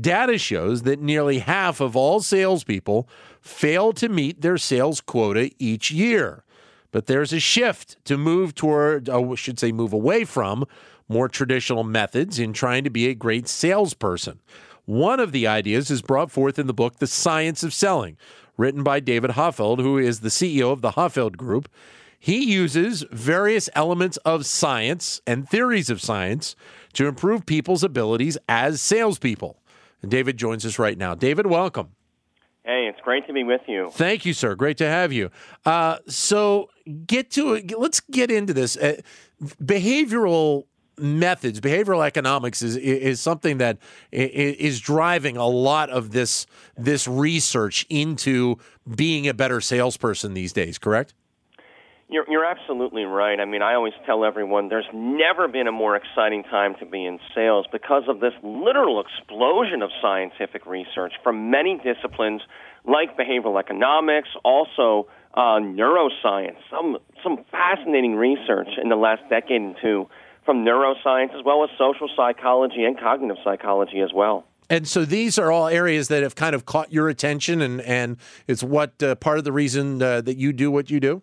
data shows that nearly half of all salespeople fail to meet their sales quota each year. But there's a shift to move toward, uh, I should say, move away from more traditional methods in trying to be a great salesperson. One of the ideas is brought forth in the book, The Science of Selling, written by David Hoffeld, who is the CEO of the Hoffeld Group. He uses various elements of science and theories of science to improve people's abilities as salespeople. And David joins us right now. David, welcome. Hey, it's great to be with you. Thank you, sir. Great to have you. Uh, so, get to it. Let's get into this. Uh, behavioral methods, behavioral economics is is something that is driving a lot of this this research into being a better salesperson these days. Correct? You're, you're absolutely right. I mean, I always tell everyone there's never been a more exciting time to be in sales because of this literal explosion of scientific research from many disciplines like behavioral economics, also uh, neuroscience, some some fascinating research in the last decade and two from neuroscience as well as social psychology and cognitive psychology as well. And so these are all areas that have kind of caught your attention, and, and it's what uh, part of the reason uh, that you do what you do?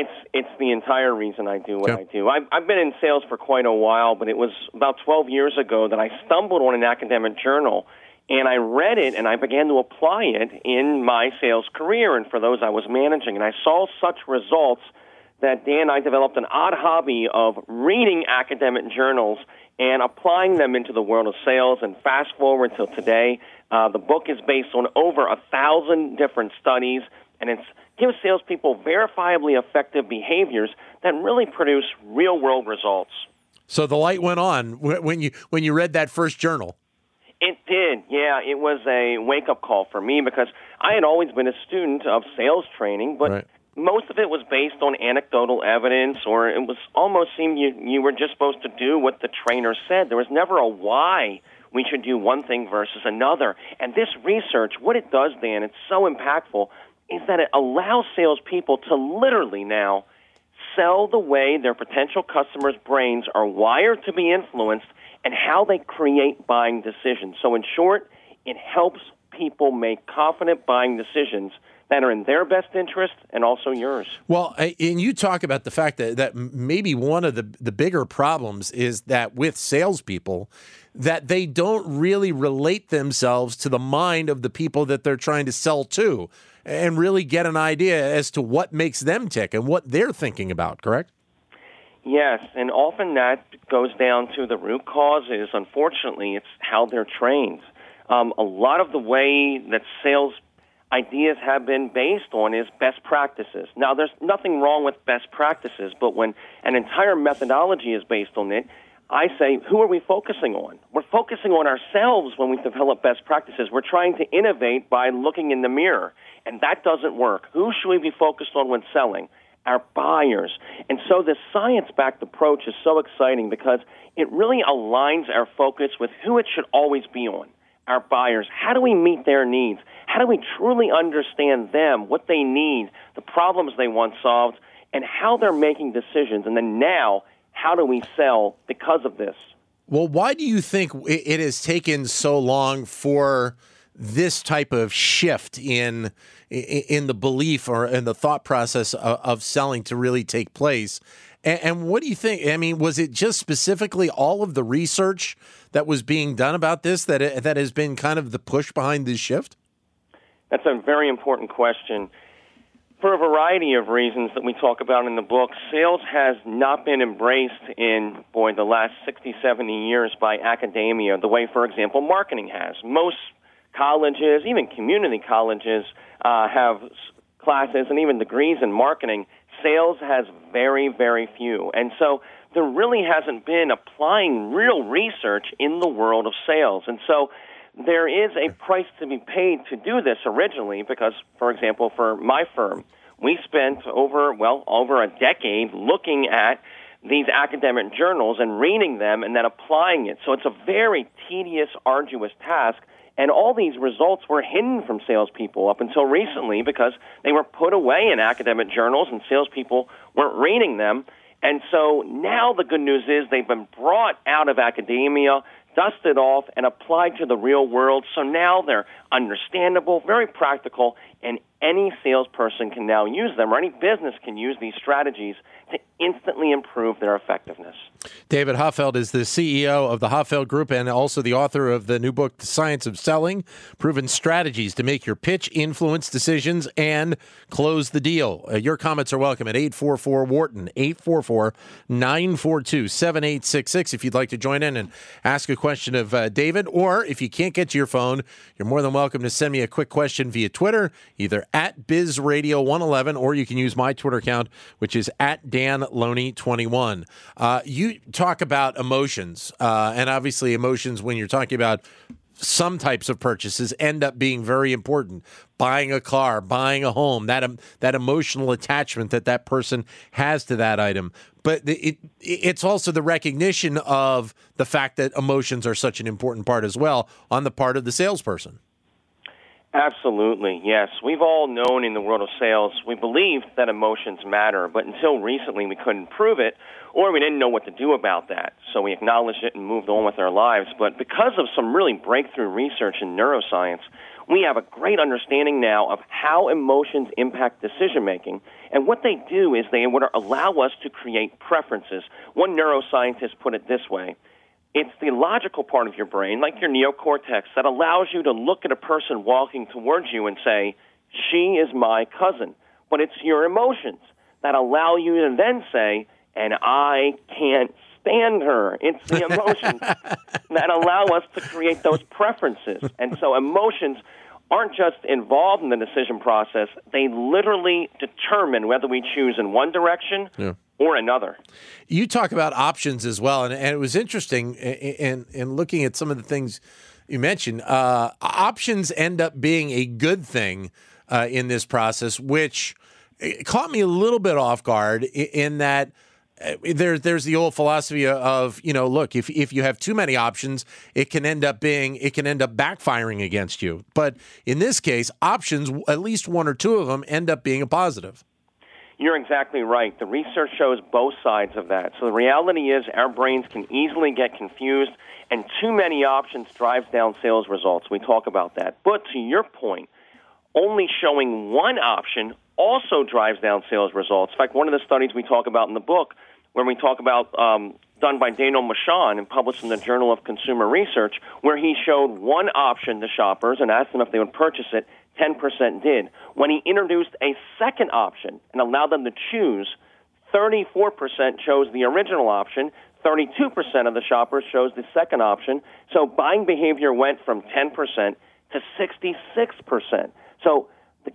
It's it's the entire reason I do what I do. I've, I've been in sales for quite a while, but it was about 12 years ago that I stumbled on an academic journal, and I read it, and I began to apply it in my sales career and for those I was managing, and I saw such results – that Dan and I developed an odd hobby of reading academic journals and applying them into the world of sales. And fast forward till today, uh, the book is based on over a thousand different studies, and it gives salespeople verifiably effective behaviors that really produce real world results. So the light went on when you when you read that first journal. It did, yeah. It was a wake up call for me because I had always been a student of sales training, but right most of it was based on anecdotal evidence, or it was almost seemed you you were just supposed to do what the trainer said. There was never a why we should do one thing versus another. And this research, what it does, Dan, it's so impactful, is that it allows salespeople to literally now sell the way their potential customers' brains are wired to be influenced and how they create buying decisions. So, in short, it helps people make confident buying decisions that are in their best interest and also yours. Well, and you talk about the fact that, that maybe one of the, the bigger problems is that with salespeople, that they don't really relate themselves to the mind of the people that they're trying to sell to and really get an idea as to what makes them tick and what they're thinking about, correct? Yes, and often that goes down to the root causes. Unfortunately, it's how they're trained. Um, a lot of the way that sales ideas have been based on is best practices. Now, there's nothing wrong with best practices, but when an entire methodology is based on it, I say, who are we focusing on? We're focusing on ourselves when we develop best practices. We're trying to innovate by looking in the mirror, and that doesn't work. Who should we be focused on when selling? Our buyers. And so this science backed approach is so exciting because it really aligns our focus with who it should always be on our buyers. How do we meet their needs? How do we truly understand them, what they need, the problems they want solved, and how they're making decisions? And then now, how do we sell because of this? Well, why do you think it has taken so long for this type of shift in in the belief or in the thought process of, selling to really take place? And, and, what do you think? I mean, was it just specifically all of the research that was being done about this that that has been kind of the push behind this shift? That's a very important question. For a variety of reasons that we talk about in the book, sales has not been embraced in, boy, the last 60, 70 years by academia the way, for example, marketing has. Most colleges, even community colleges, uh, have classes and even degrees in marketing. Sales has very, very few. And so there really hasn't been applying real research in the world of sales. And so there is a price to be paid to do this originally because, for example, for my firm, we spent over, well, over a decade looking at these academic journals and reading them and then applying it. So it's a very tedious, arduous task. And all these results were hidden from salespeople up until recently because they were put away in academic journals and salespeople weren't reading them. And so now the good news is they've been brought out of academia, dusted off, and applied to the real world. So now they're understandable, very practical, and any salesperson can now use them, or any business can use these strategies to instantly improve their effectiveness. David Hoffeld is the CEO of the Hoffeld Group and also the author of the new book, The Science of Selling Proven Strategies to Make Your Pitch, Influence Decisions, and Close the Deal. Uh, your comments are welcome at 844 Wharton, 844 942 7866. If you'd like to join in and ask a question of uh, David, or if you can't get to your phone, you're more than welcome to send me a quick question via Twitter, either at BizRadio111 or you can use my Twitter account, which is at Dan Loney 21. Uh, you talk about emotions, uh, and obviously, emotions when you're talking about some types of purchases end up being very important. Buying a car, buying a home, that um, that emotional attachment that that person has to that item. But it it's also the recognition of the fact that emotions are such an important part as well on the part of the salesperson. Absolutely, yes. We've all known in the world of sales, we believed that emotions matter, but until recently we couldn't prove it, or we didn't know what to do about that. So we acknowledged it and moved on with our lives. But because of some really breakthrough research in neuroscience, we have a great understanding now of how emotions impact decision making. And what they do is they would allow us to create preferences. One neuroscientist put it this way it's the logical part of your brain, like your neocortex, that allows you to look at a person walking towards you and say, She is my cousin. But it's your emotions that allow you to then say, And I can't stand her. It's the emotions that allow us to create those preferences. And so emotions aren't just involved in the decision process, they literally determine whether we choose in one direction yeah or another. You talk about options as well, and, and it was interesting in, in looking at some of the things you mentioned. Uh, options end up being a good thing uh, in this process, which caught me a little bit off guard in that uh, there, there's the old philosophy of you know look if if you have too many options it can end up being it can end up backfiring against you but in this case options at least one or two of them end up being a positive you're exactly right. The research shows both sides of that. So the reality is our brains can easily get confused, and too many options drives down sales results. We talk about that. But to your point, only showing one option also drives down sales results. In fact, one of the studies we talk about in the book, when we talk about um, done by Daniel Mochon and published in the Journal of Consumer Research, where he showed one option to shoppers and asked them if they would purchase it 10% did. When he introduced a second option and allowed them to choose, 34% chose the original option, 32% of the shoppers chose the second option. So buying behavior went from 10% to 66%. So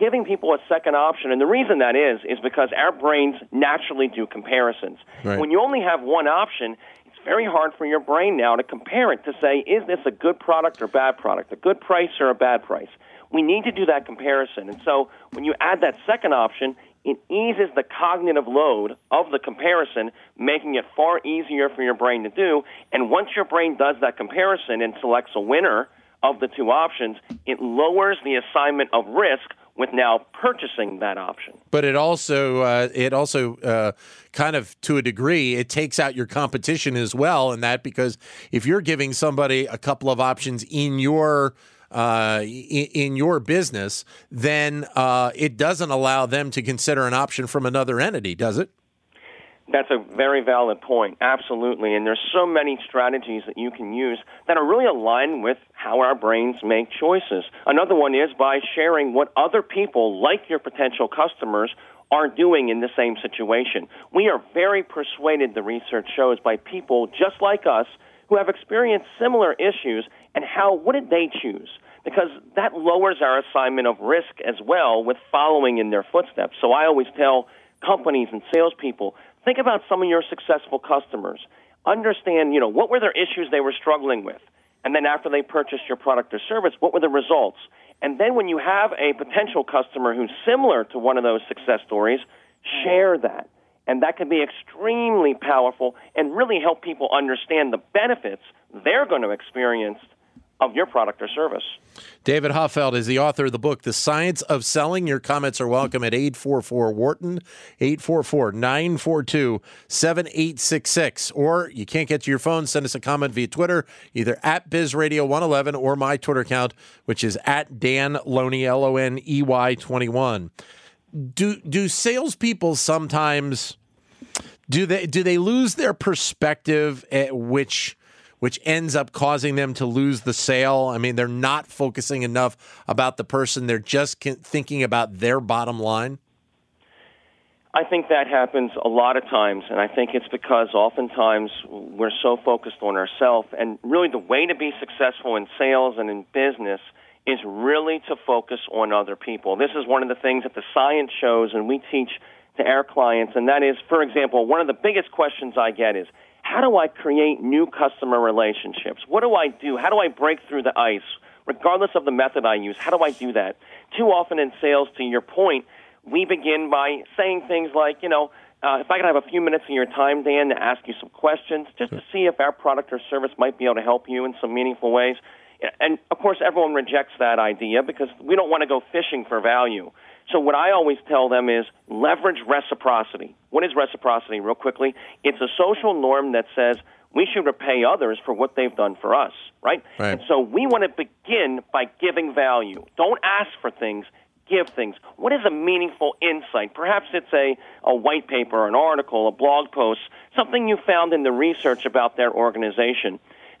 giving people a second option, and the reason that is, is because our brains naturally do comparisons. Right. When you only have one option, it's very hard for your brain now to compare it to say, is this a good product or bad product, a good price or a bad price? We need to do that comparison. And so when you add that second option, it eases the cognitive load of the comparison, making it far easier for your brain to do. And once your brain does that comparison and selects a winner of the two options, it lowers the assignment of risk with now purchasing that option. But it also uh, it also uh, kind of to a degree it takes out your competition as well in that because if you're giving somebody a couple of options in your uh, in, in, your business, then uh, it doesn't allow them to consider an option from another entity, does it? That's a very valid point. Absolutely. And there's so many strategies that you can use that are really aligned with how our brains make choices. Another one is by sharing what other people, like your potential customers, are doing in the same situation. We are very persuaded, the research shows, by people just like us who have experienced similar issues and how what did they choose? Because that lowers our assignment of risk as well with following in their footsteps. So I always tell companies and salespeople, think about some of your successful customers. Understand, you know, what were their issues they were struggling with? And then after they purchased your product or service, what were the results? And then when you have a potential customer who's similar to one of those success stories, share that. And that can be extremely powerful and really help people understand the benefits they're going to experience of your product or service. David Hoffeld is the author of the book, The Science of Selling. Your comments are welcome at 844 Wharton, 844 942 7866. Or you can't get to your phone, send us a comment via Twitter, either at BizRadio111 or my Twitter account, which is at Dan Loney, L O N E Y 21. Do, do salespeople sometimes. Do they do they lose their perspective at which which ends up causing them to lose the sale. I mean, they're not focusing enough about the person, they're just thinking about their bottom line. I think that happens a lot of times, and I think it's because oftentimes we're so focused on ourselves. And really, the way to be successful in sales and in business is really to focus on other people. This is one of the things that the science shows, and we teach to our clients, and that is, for example, one of the biggest questions I get is, how do I create new customer relationships? What do I do? How do I break through the ice? Regardless of the method I use, how do I do that? Too often in sales, to your point, we begin by saying things like, you know, uh, if I could have a few minutes of your time, Dan, to ask you some questions, just to see if our product or service might be able to help you in some meaningful ways. And of course, everyone rejects that idea because we don't want to go fishing for value. So what I always tell them is leverage reciprocity. What is reciprocity, real quickly? It's a social norm that says we should repay others for what they've done for us, right? right. And so we want to begin by giving value. Don't ask for things, give things. What is a meaningful insight? Perhaps it's a, a white paper, an article, a blog post, something you found in the research about their organization,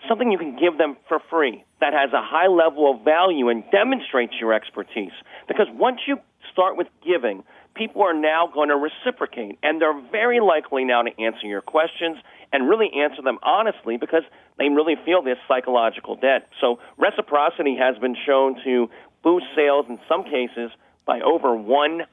something you can give them for free that has a high level of value and demonstrates your expertise. Because once you start with giving, people are now going to reciprocate, and they're very likely now to answer your questions and really answer them honestly because they really feel this psychological debt. So reciprocity has been shown to boost sales in some cases by over 100%.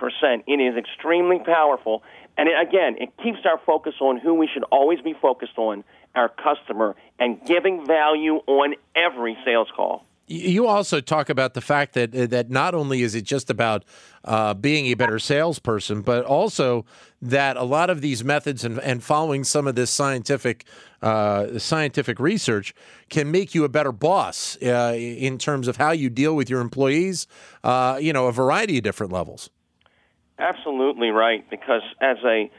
It is extremely powerful. And it, again, it keeps our focus on who we should always be focused on, our customer, and giving value on every sales call. You also talk about the fact that uh, that not only is it just about uh, being a better salesperson, but also that a lot of these methods and, and following some of this scientific uh, scientific research can make you a better boss uh, in terms of how you deal with your employees. Uh, you know, a variety of different levels. Absolutely right, because as a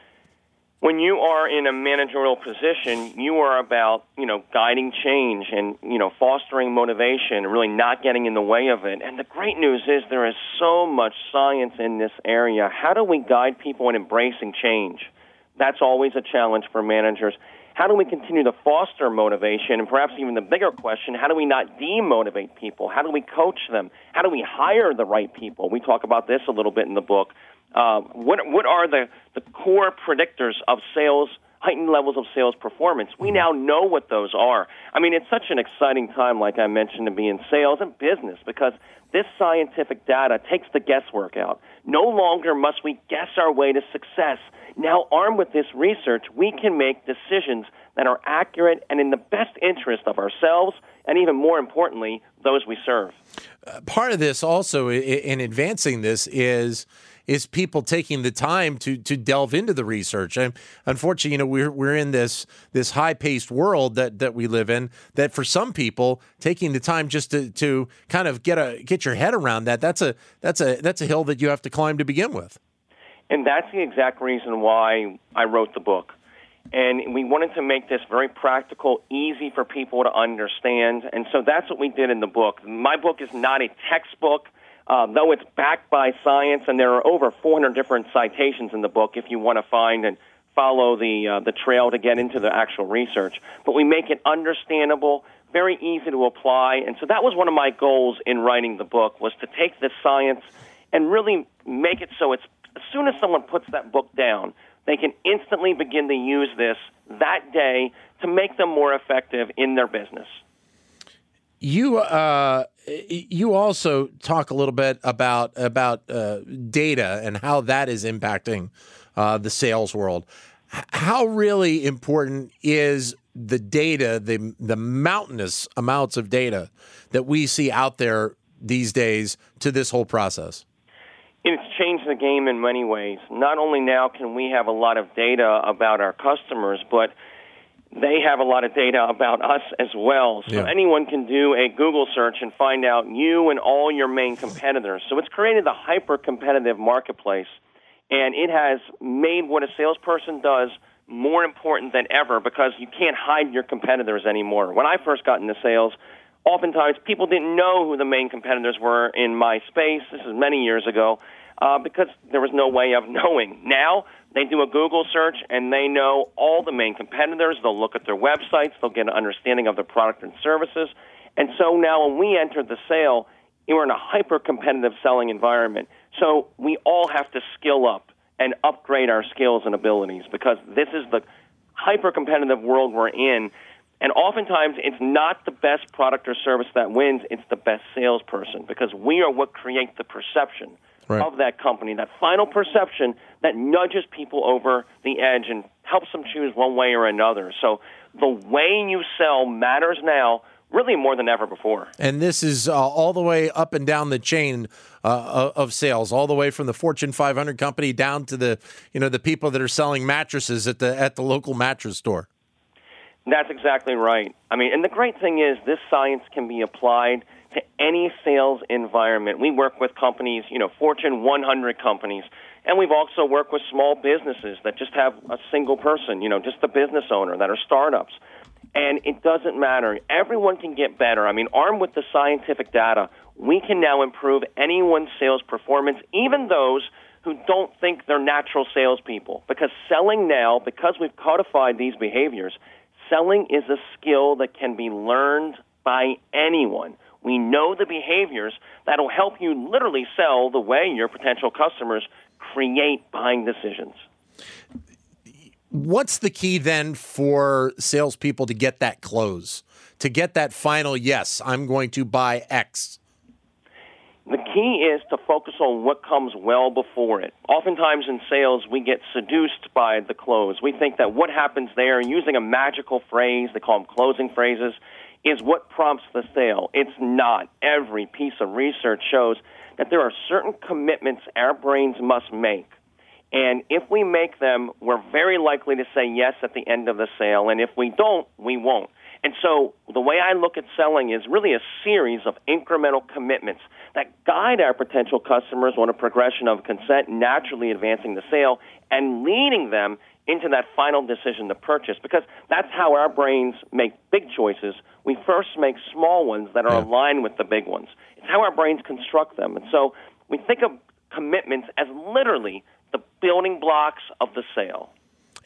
when you are in a managerial position, you are about, you know, guiding change and, you know, fostering motivation and really not getting in the way of it. And the great news is there is so much science in this area. How do we guide people in embracing change? That's always a challenge for managers. How do we continue to foster motivation? And perhaps even the bigger question, how do we not demotivate people? How do we coach them? How do we hire the right people? We talk about this a little bit in the book. Uh, what what are the the core predictors of sales heightened levels of sales performance. We now know what those are. I mean, it's such an exciting time, like I mentioned, to be in sales and business because this scientific data takes the guesswork out. No longer must we guess our way to success. Now, armed with this research, we can make decisions that are accurate and in the best interest of ourselves and even more importantly, those we serve. Uh, part of this also in advancing this is is people taking the time to to delve into the research. And unfortunately, you know, we're we're in this this high paced world that that we live in. That for some people, taking the time just to to kind of get a get your head around that that's a that's a that's a hill that you have to climb to begin with. And that's the exact reason why I wrote the book. And we wanted to make this very practical, easy for people to understand. And so that's what we did in the book. My book is not a textbook. Uh, though it's backed by science, and there are over 400 different citations in the book if you want to find and follow the uh, the trail to get into the actual research. But we make it understandable, very easy to apply, and so that was one of my goals in writing the book was to take this science and really make it so it's as soon as someone puts that book down, they can instantly begin to use this that day to make them more effective in their business. You uh, you also talk a little bit about about uh, data and how that is impacting uh, the sales world. How really important is the data, the the mountainous amounts of data that we see out there these days to this whole process? It's changed the game in many ways. Not only now can we have a lot of data about our customers, but they have a lot of data about us as well. So yeah. anyone can do a Google search and find out you and all your main competitors. So it's created a hyper competitive marketplace, and it has made what a salesperson does more important than ever because you can't hide your competitors anymore. When I first got into sales, oftentimes people didn't know who the main competitors were in my space. This is many years ago uh, because there was no way of knowing. Now they do a Google search and they know all the main competitors. They'll look at their websites. They'll get an understanding of the product and services. And so now when we enter the sale, we're in a hyper competitive selling environment. So we all have to skill up and upgrade our skills and abilities because this is the hyper competitive world we're in. And oftentimes, it's not the best product or service that wins, it's the best salesperson because we are what creates the perception right. of that company, that final perception that nudges people over the edge and helps them choose one way or another. So the way you sell matters now really more than ever before. And this is uh, all the way up and down the chain uh, of sales, all the way from the Fortune 500 company down to the you know the people that are selling mattresses at the at the local mattress store. That's exactly right. I mean, and the great thing is this science can be applied to any sales environment. We work with companies, you know, Fortune 100 companies, and we've also worked with small businesses that just have a single person, you know, just the business owner that are startups. And it doesn't matter. Everyone can get better. I mean, armed with the scientific data, we can now improve anyone's sales performance, even those who don't think they're natural salespeople. Because selling now, because we've codified these behaviors, selling is a skill that can be learned by anyone. We know the behaviors that'll help you literally sell the way your potential customers create buying decisions. What's the key then for salespeople to get that close, to get that final yes, I'm going to buy X? The key is to focus on what comes well before it. Oftentimes in sales, we get seduced by the close. We think that what happens there, using a magical phrase, they call them closing phrases, is what prompts the sale. It's not. Every piece of research shows that there are certain commitments our brains must make. And if we make them, we're very likely to say yes at the end of the sale. And if we don't, we won't. And so the way I look at selling is really a series of incremental commitments that guide our potential customers on a progression of consent, naturally advancing the sale and leading them into that final decision to purchase because that's how our brains make big choices. We first make small ones that are yeah. aligned with the big ones. It's how our brains construct them. And so we think of commitments as literally the building blocks of the sale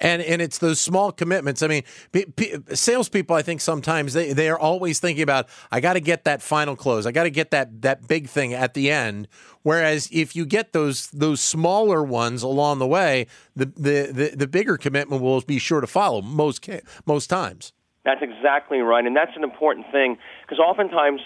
and and it's those small commitments. I mean, p- p- salespeople, I think sometimes they they are always thinking about I got to get that final close, I got to get that that big thing at the end. Whereas if you get those those smaller ones along the way, the the the, the bigger commitment will be sure to follow most most times. That's exactly right, and that's an important thing because oftentimes.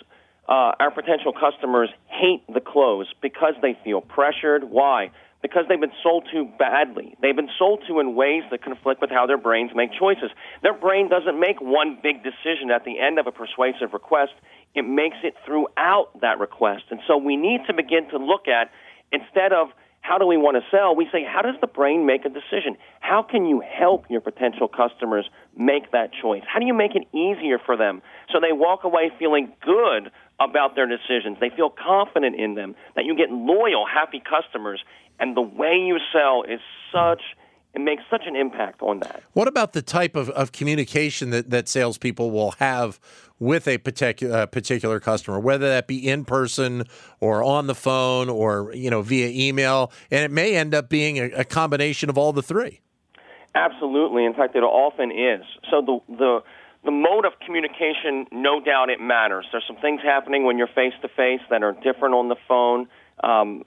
Uh, our potential customers hate the close because they feel pressured. Why? Because they've been sold to badly. They've been sold to in ways that conflict with how their brains make choices. Their brain doesn't make one big decision at the end of a persuasive request, it makes it throughout that request. And so we need to begin to look at, instead of how do we want to sell, we say, how does the brain make a decision? How can you help your potential customers make that choice? How do you make it easier for them so they walk away feeling good about their decisions? They feel confident in them, that you get loyal, happy customers, and the way you sell is such it makes such an impact on that. What about the type of, of communication that, that salespeople will have with a particular uh, particular customer, whether that be in person or on the phone or you know via email, and it may end up being a, a combination of all the three. Absolutely. In fact, it often is. So the the the mode of communication, no doubt, it matters. There's some things happening when you're face to face that are different on the phone. Um,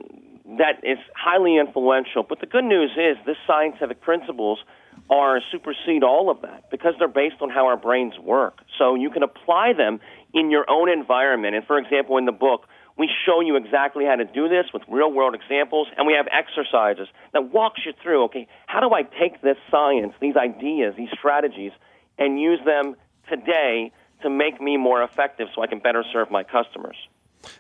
that is highly influential. But the good news is this scientific principles are supersede all of that because they're based on how our brains work. So you can apply them in your own environment. And for example, in the book, we show you exactly how to do this with real world examples, and we have exercises that walks you through, okay, how do I take this science, these ideas, these strategies and use them today to make me more effective so I can better serve my customers.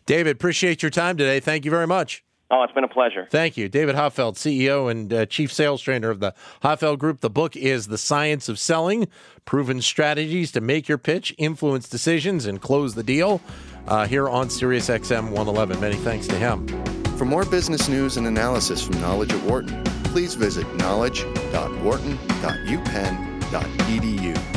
David, appreciate your time today. Thank you very much. Oh, it's been a pleasure. Thank you. David Hoffeld, CEO and uh, Chief Sales Trainer of the Hoffeld Group. The book is The Science of Selling Proven Strategies to Make Your Pitch, Influence Decisions, and Close the Deal uh, here on Sirius XM 111. Many thanks to him. For more business news and analysis from Knowledge at Wharton, please visit knowledge.wharton.upenn.edu.